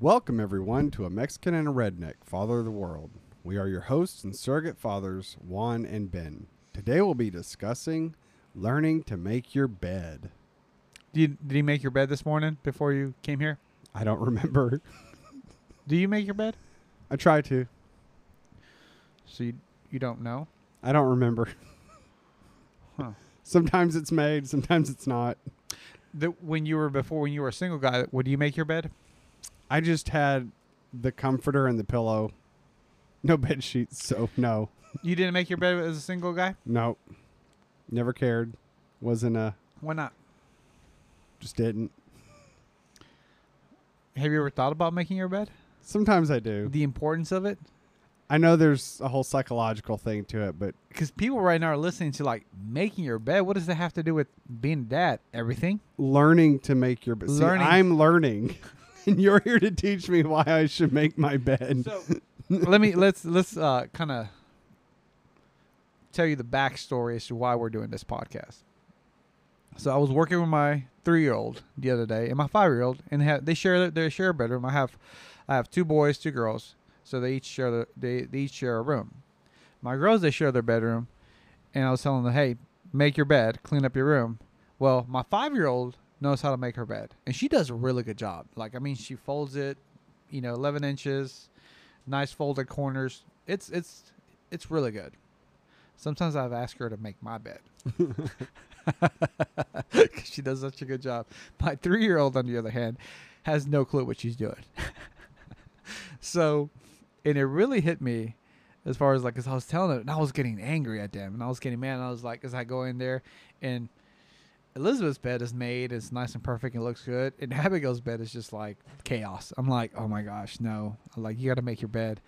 Welcome, everyone, to A Mexican and a Redneck, Father of the World. We are your hosts and surrogate fathers, Juan and Ben. Today we'll be discussing learning to make your bed. Did, you, did he make your bed this morning before you came here? I don't remember. Do you make your bed? I try to. So you, you don't know? I don't remember. Huh. Sometimes it's made, sometimes it's not. The, when you were before, when you were a single guy, would you make your bed? I just had the comforter and the pillow. No bed sheets, so no. You didn't make your bed as a single guy? No. Never cared. Wasn't a Why not? just didn't. Have you ever thought about making your bed? Sometimes I do. The importance of it? I know there's a whole psychological thing to it, but Because people right now are listening to like making your bed. What does that have to do with being a dad? Everything. learning to make your bed. See, Learning. I'm learning, and you're here to teach me why I should make my bed. So let me let's let's uh, kind of tell you the backstory as to why we're doing this podcast. So I was working with my three-year-old the other day and my five-year-old, and they, have, they share their, they share a bedroom. I have I have two boys, two girls, so they each share the, they, they each share a room. My girls they share their bedroom, and I was telling them, hey, make your bed, clean up your room. Well, my five-year-old knows how to make her bed, and she does a really good job. Like I mean, she folds it, you know, 11 inches nice folded corners. It's it's it's really good. Sometimes I've asked her to make my bed. she does such a good job. My three year old, on the other hand, has no clue what she's doing. so, and it really hit me as far as like, as I was telling her, and I was getting angry at them, and I was getting mad. And I was like, as I go in there, and Elizabeth's bed is made, it's nice and perfect, and looks good. And Abigail's bed is just like chaos. I'm like, oh my gosh, no! I'm like, you got to make your bed.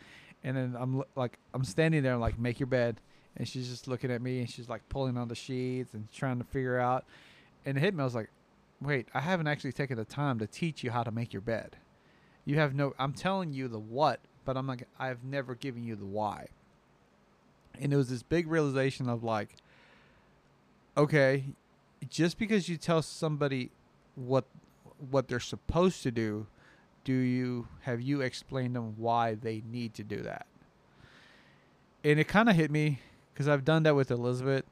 And then I'm like, I'm standing there, like, make your bed, and she's just looking at me, and she's like pulling on the sheets and trying to figure out. And it hit me. I was like, wait, I haven't actually taken the time to teach you how to make your bed. You have no. I'm telling you the what, but I'm like, I've never given you the why. And it was this big realization of like, okay, just because you tell somebody what what they're supposed to do, do you have you explained them why they need to do that? And it kind of hit me because I've done that with Elizabeth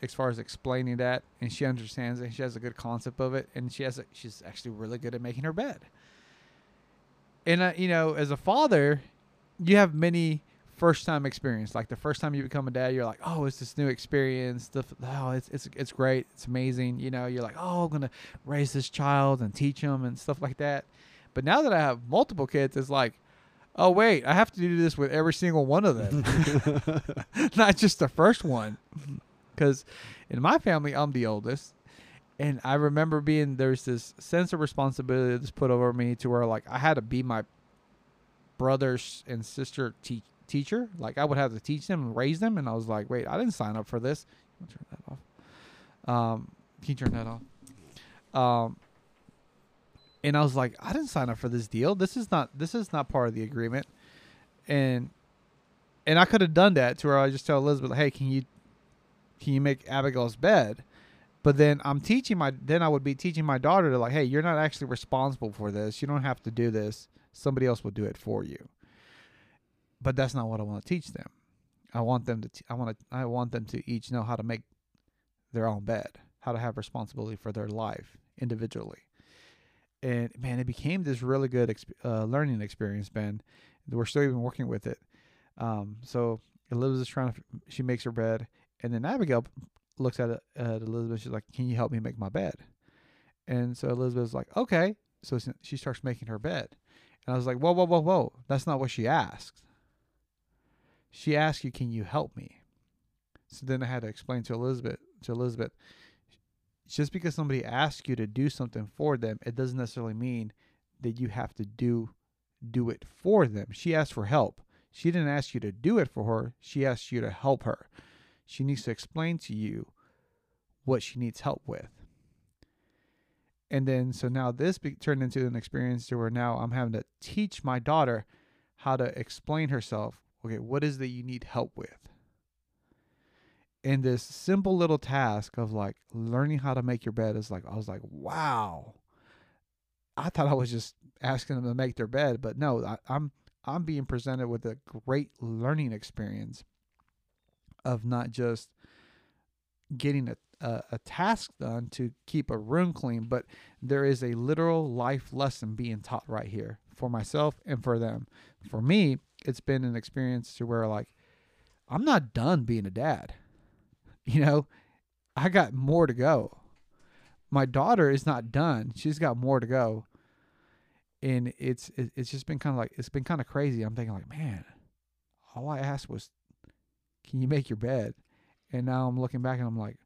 as far as explaining that, and she understands it. She has a good concept of it, and she has a, she's actually really good at making her bed. And uh, you know, as a father, you have many first time experience. Like the first time you become a dad, you're like, oh, it's this new experience. Stuff, oh, it's it's it's great. It's amazing. You know, you're like, oh, I'm gonna raise this child and teach him and stuff like that. But now that I have multiple kids, it's like, oh wait, I have to do this with every single one of them, not just the first one. Because in my family, I'm the oldest. And I remember being there's this sense of responsibility that's put over me to where like I had to be my brother's and sister te- teacher. Like I would have to teach them and raise them, and I was like, wait, I didn't sign up for this. Turn that off. Um, can you turn that off? Um, and I was like, I didn't sign up for this deal. This is not this is not part of the agreement. And and I could have done that to where I just tell Elizabeth, hey, can you can you make Abigail's bed? But then I'm teaching my then I would be teaching my daughter to like, hey, you're not actually responsible for this. You don't have to do this. Somebody else will do it for you. But that's not what I want to teach them. I want them to t- I want to I want them to each know how to make their own bed, how to have responsibility for their life individually. And man, it became this really good exp- uh, learning experience, Ben. We're still even working with it. Um, so Elizabeth's trying to, she makes her bed, and then Abigail looks at, at Elizabeth. She's like, "Can you help me make my bed?" And so Elizabeth's like, "Okay." So she starts making her bed, and I was like, "Whoa, whoa, whoa, whoa! That's not what she asked. She asked you, "Can you help me?" So then I had to explain to Elizabeth to Elizabeth, just because somebody asks you to do something for them, it doesn't necessarily mean that you have to do do it for them. She asked for help. She didn't ask you to do it for her. She asked you to help her. She needs to explain to you what she needs help with. And then, so now this be, turned into an experience to where now I'm having to teach my daughter how to explain herself. Okay, what is that you need help with? And this simple little task of like learning how to make your bed is like, I was like, wow. I thought I was just asking them to make their bed, but no, I, I'm I'm being presented with a great learning experience of not just getting a, a, a task done to keep a room clean, but there is a literal life lesson being taught right here for myself and for them. For me, it's been an experience to where like I'm not done being a dad. You know, I got more to go. My daughter is not done. She's got more to go. And it's it's just been kind of like it's been kind of crazy. I'm thinking like, man, all I asked was can you make your bed? And now I'm looking back and I'm like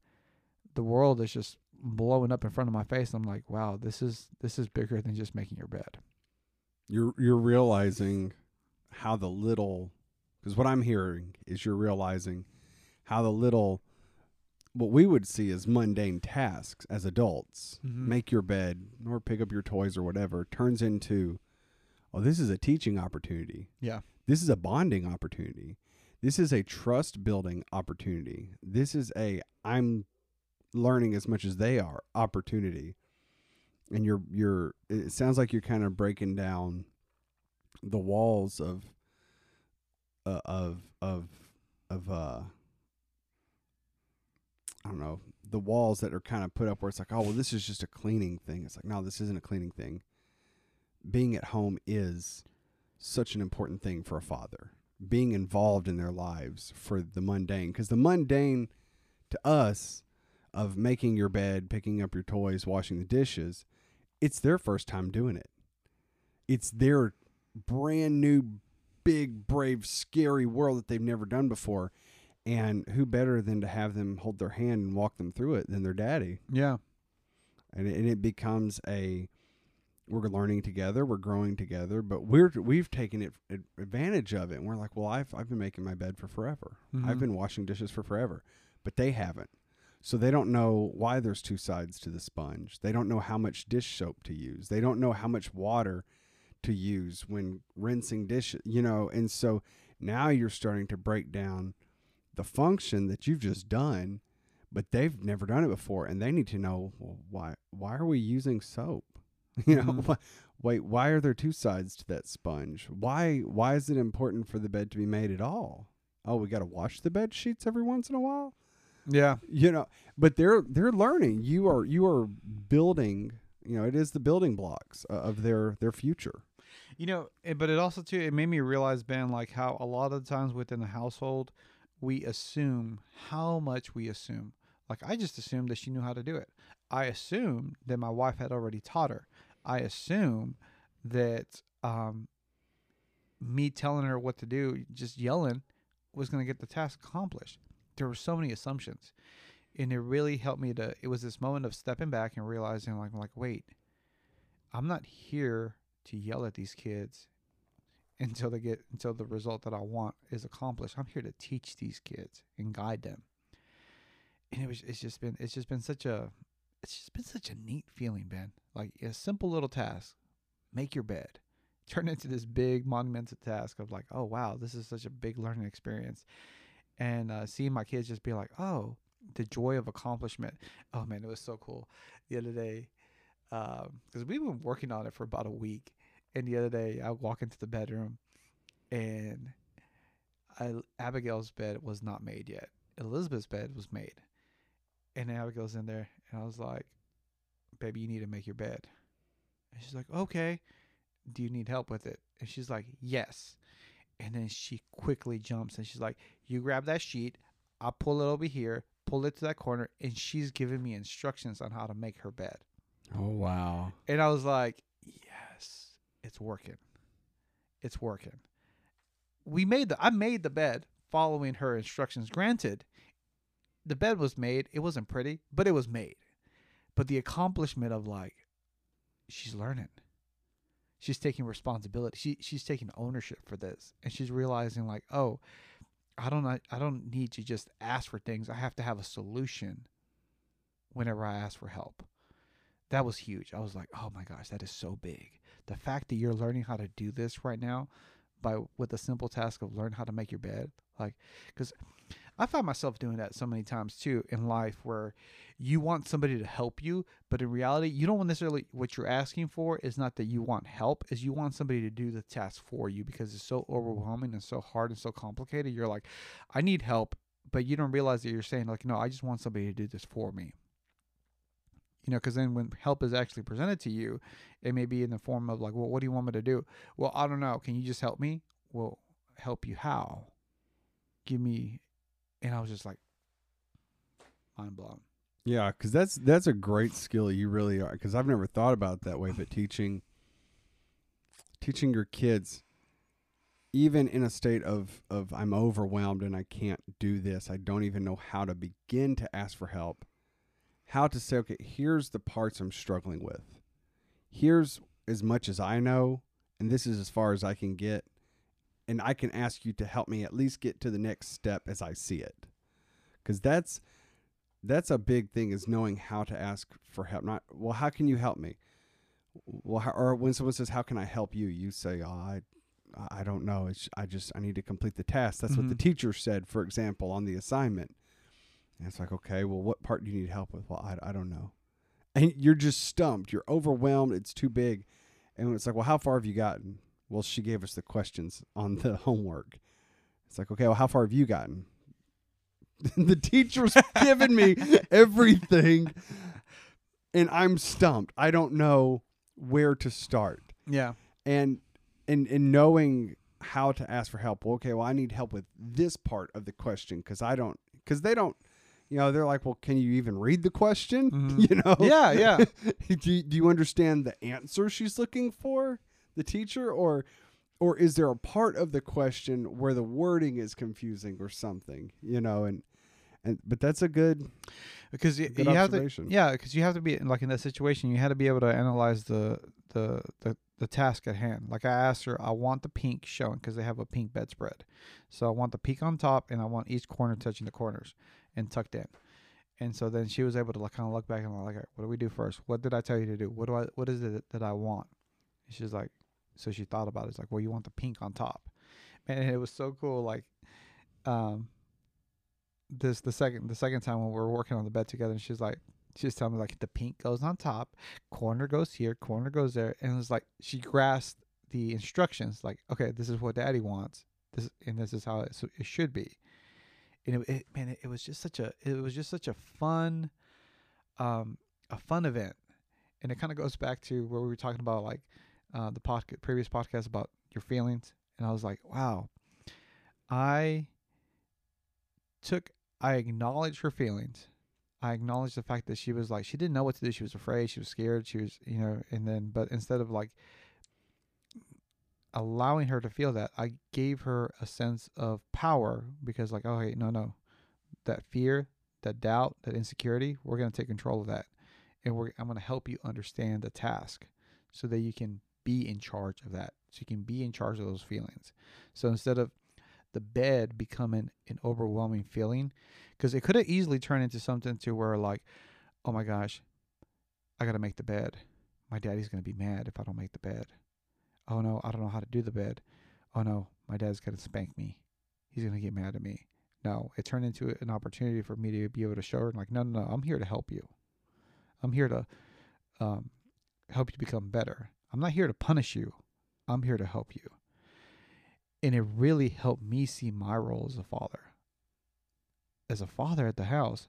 the world is just blowing up in front of my face. I'm like, wow, this is this is bigger than just making your bed. You're you're realizing how the little because what I'm hearing is you're realizing how the little what we would see as mundane tasks as adults, Mhm. make your bed or pick up your toys or whatever, turns into oh, this is a teaching opportunity. Yeah. This is a bonding opportunity. This is a trust building opportunity. This is a I'm learning as much as they are opportunity. And you're you're it sounds like you're kind of breaking down the walls of uh, of of of uh I don't know, the walls that are kind of put up where it's like, oh well this is just a cleaning thing. It's like, no, this isn't a cleaning thing. Being at home is such an important thing for a father. Being involved in their lives for the mundane because the mundane to us of making your bed, picking up your toys, washing the dishes, it's their first time doing it. It's their brand new, big, brave, scary world that they've never done before. And who better than to have them hold their hand and walk them through it than their daddy? Yeah. And it, and it becomes a we're learning together, we're growing together, but we're we've taken it advantage of it, and we're like, well, I've I've been making my bed for forever. I've Mhm. been washing dishes for forever, but they haven't. So they don't know why there's two sides to the sponge. They don't know how much dish soap to use. They don't know how much water to use when rinsing dishes, you know. And so now you're starting to break down the function that you've just done, but they've never done it before, and they need to know well, why. Why are we using soap? You know, Mhm. why, wait, why are there two sides to that sponge? Why why is it important for the bed to be made at all? Oh, we got to wash the bed sheets every once in a while Yeah. you know but they're they're learning you are you are building you know it is the building blocks uh, of their their future You know, it, but it also too it made me realize, Ben, like how a lot of the times within the household, we assume how much we assume. Like I just assumed that she knew how to do it. I assumed that my wife had already taught her. I assume that um, me telling her what to do, just yelling, was going to get the task accomplished. There were so many assumptions, and it really helped me to. It was this moment of stepping back and realizing, like, I'm like, wait, I'm not here to yell at these kids until they get until the result that I want is accomplished. I'm here to teach these kids and guide them. And it was it's just been it's just been such a it's just been such a neat feeling, Ben. Like a simple little task, make your bed, turn into this big monumental task of like, oh wow, this is such a big learning experience, and uh, seeing my kids just be like, oh, the joy of accomplishment. Oh man, it was so cool. The other day, Um, because we've been working on it for about a week, and the other day I walk into the bedroom, and I, Abigail's bed was not made yet. Elizabeth's bed was made, and Abigail's in there, and I was like, "Baby, you need to make your bed." And she's like, "Okay." Do you need help with it? And she's like, "Yes." And then she quickly jumps and she's like, "You grab that sheet. I'll pull it over here. Pull it to that corner." And she's giving me instructions on how to make her bed. Oh wow And I was like, yes, it's working. It's working. We made the I made the bed following her instructions. Granted, the bed was made. It wasn't pretty, but it was made. But the accomplishment of like she's learning. She's taking responsibility. She she's taking ownership for this. And she's realizing like, oh, I don't I don't need to just ask for things. I have to have a solution whenever I ask for help that was huge. I was like, "Oh my gosh, that is so big." The fact that you're learning how to do this right now by with the simple task of learn how to make your bed, like cuz I find myself doing that so many times too in life where you want somebody to help you, but in reality, you don't necessarily what you're asking for is not that you want help, is you want somebody to do the task for you because it's so overwhelming and so hard and so complicated. You're like, I need help, but you don't realize that you're saying like, no, I just want somebody to do this for me. You know, because then when help is actually presented to you, it may be in the form of like, well, what do you want me to do? Well, I don't know. Can you just help me? Well, help you how? Give me, and I was just like, mind blown. Yeah, because that's that's a great skill. You really are. Because I've never thought about that way, but teaching teaching your kids, even in a state of of I'm overwhelmed and I can't do this, I don't even know how to begin to ask for help. How to say, okay, here's the parts I'm struggling with. Here's as much as I know, and this is as far as I can get. And I can ask you to help me at least get to the next step as I see it. Because that's that's a big thing is knowing how to ask for help. Not well, how can you help me? Well, how, or when someone says, "How can I help you?" You say, oh, "I, I don't know. It's I just I need to complete the task." That's what the Mhm. teacher said, for example, on the assignment. And it's like, okay, well, what part do you need help with? Well, I, I don't know. And you're just stumped. You're overwhelmed. It's too big. And it's like, well, how far have you gotten? Well, she gave us the questions on the homework. It's like, okay, well, how far have you gotten? the teacher's given me everything, and I'm stumped. I don't know where to start. Yeah. And and and knowing how to ask for help. Well, okay, well, I need help with this part of the question because I don't because they don't. You know, they're like, well, can you even read the question? Mhm. You know, Yeah, yeah. do, you, do you understand the answer she's looking for, the teacher, or or is there a part of the question where the wording is confusing or something? You know, and and but that's a good because you, good you have to yeah because you have to be like in that situation you had to be able to analyze the the the, the task at hand like i asked her i want the pink showing because they have a pink bedspread so i want the pink on top and i want each corner touching the corners and tucked in. And so then she was able to like kind of look back and like what do we do first? What did i tell you to do? What do i what is it that i want? And she's like so she thought about it. It's like well you want the pink on top. And it was so cool like um this the second the second time when we were working on the bed together and she's like she's telling me like the pink goes on top corner goes here corner goes there and it was like she grasped the instructions like okay this is what daddy wants. This and this is how it, so it should be and it, it man it, it was just such a it was just such a fun um a fun event and it kind of goes back to where we were talking about like uh the podcast previous podcast about your feelings and i was like wow i took I acknowledged her feelings. I acknowledged the fact that she was like she didn't know what to do. She was afraid. She was scared. She was you know, and then but instead of like allowing her to feel that, I gave her a sense of power because like oh hey no no, that fear, that doubt, that insecurity, we're gonna take control of that, and we're I'm gonna help you understand the task so that you can be in charge of that. So you can be in charge of those feelings. So instead of the bed becoming an overwhelming feeling because it could have easily turned into something to where like oh my gosh i gotta make the bed my daddy's gonna be mad if i don't make the bed oh no i don't know how to do the bed. Oh no my dad's gonna spank me. He's gonna get mad at me. No it turned into an opportunity for me to be able to show her like no no no i'm here to help you. I'm here to um, help you become better. I'm not here to punish you. I'm here to help you. And it really helped me see my role as a father. As a father at the house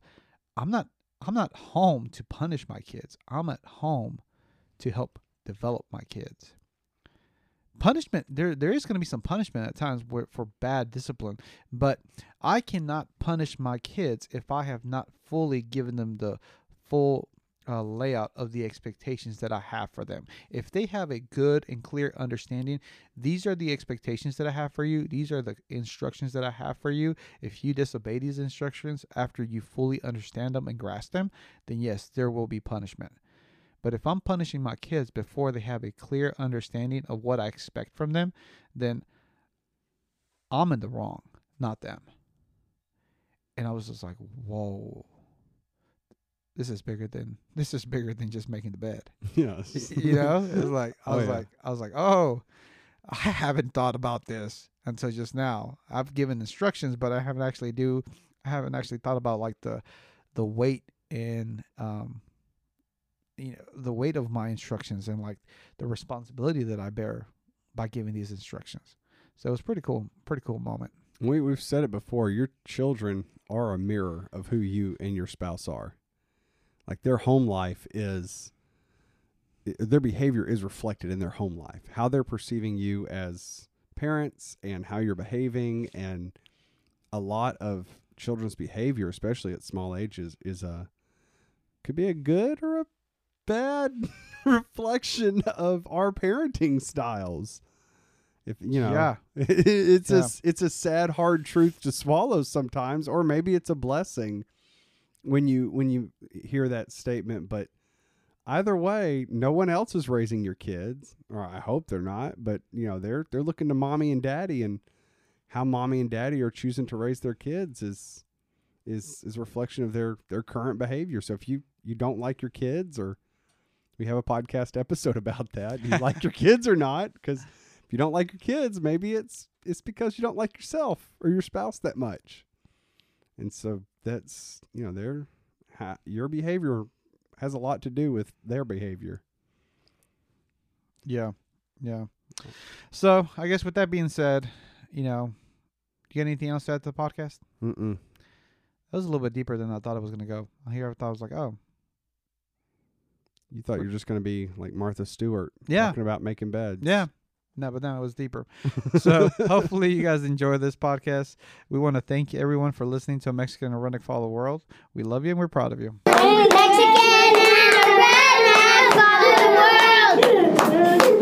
i'm not i'm not home to punish my kids. I'm at home to help develop my kids punishment there there is going to be some punishment at times where, for bad discipline but i cannot punish my kids if i have not fully given them the full uh, layout of the expectations that I have for them. If they have a good and clear understanding, these are the expectations that I have for you. These are the instructions that I have for you. If you disobey these instructions after you fully understand them and grasp them, then yes, there will be punishment. But if I'm punishing my kids before they have a clear understanding of what I expect from them, then I'm in the wrong, not them. And I was just like, whoa this is bigger than this is bigger than just making the bed. yes. you know, it's like I Oh, was yeah. like I was like, oh, I haven't thought about this until just now. I've given instructions, but I haven't actually do I haven't actually thought about like the the weight and um you know the weight of my instructions and like the responsibility that I bear by giving these instructions. So it was pretty cool, pretty cool moment. We we've said it before. Your children are a mirror of who you and your spouse are. Like their home life is their behavior is reflected in their home life. How they're perceiving you as parents and how you're behaving and a lot of children's behavior, especially at small ages, is a could be a good or a bad reflection of our parenting styles. If you know, Yeah. it's a Yeah. s- it's a sad hard truth to swallow sometimes, or maybe it's a blessing when you when you hear that statement. But either way, no one else is raising your kids, or I hope they're not. But you know, they're they're looking to mommy and daddy, and how mommy and daddy are choosing to raise their kids is is is a reflection of their their current behavior. So if you you don't like your kids, or we have a podcast episode about that, you like your kids or not? Because if you don't like your kids, maybe it's it's because you don't like yourself or your spouse that much. And so that's you know their your behavior has a lot to do with their behavior. Yeah. Yeah. So I guess with that being said, you know, do you got anything else to add to the podcast? Mm-mm. That was a little bit deeper than I thought it was gonna go. Here I thought I was like, oh, You thought you were just going to be like Martha Stewart, Yeah. talking about making beds. yeah. No, but then it was deeper. so hopefully you guys enjoy this podcast. We want to thank everyone for listening to Mexican Redneck Follow the World. We love you and we're proud of you. Mexican and a redneck follow the world.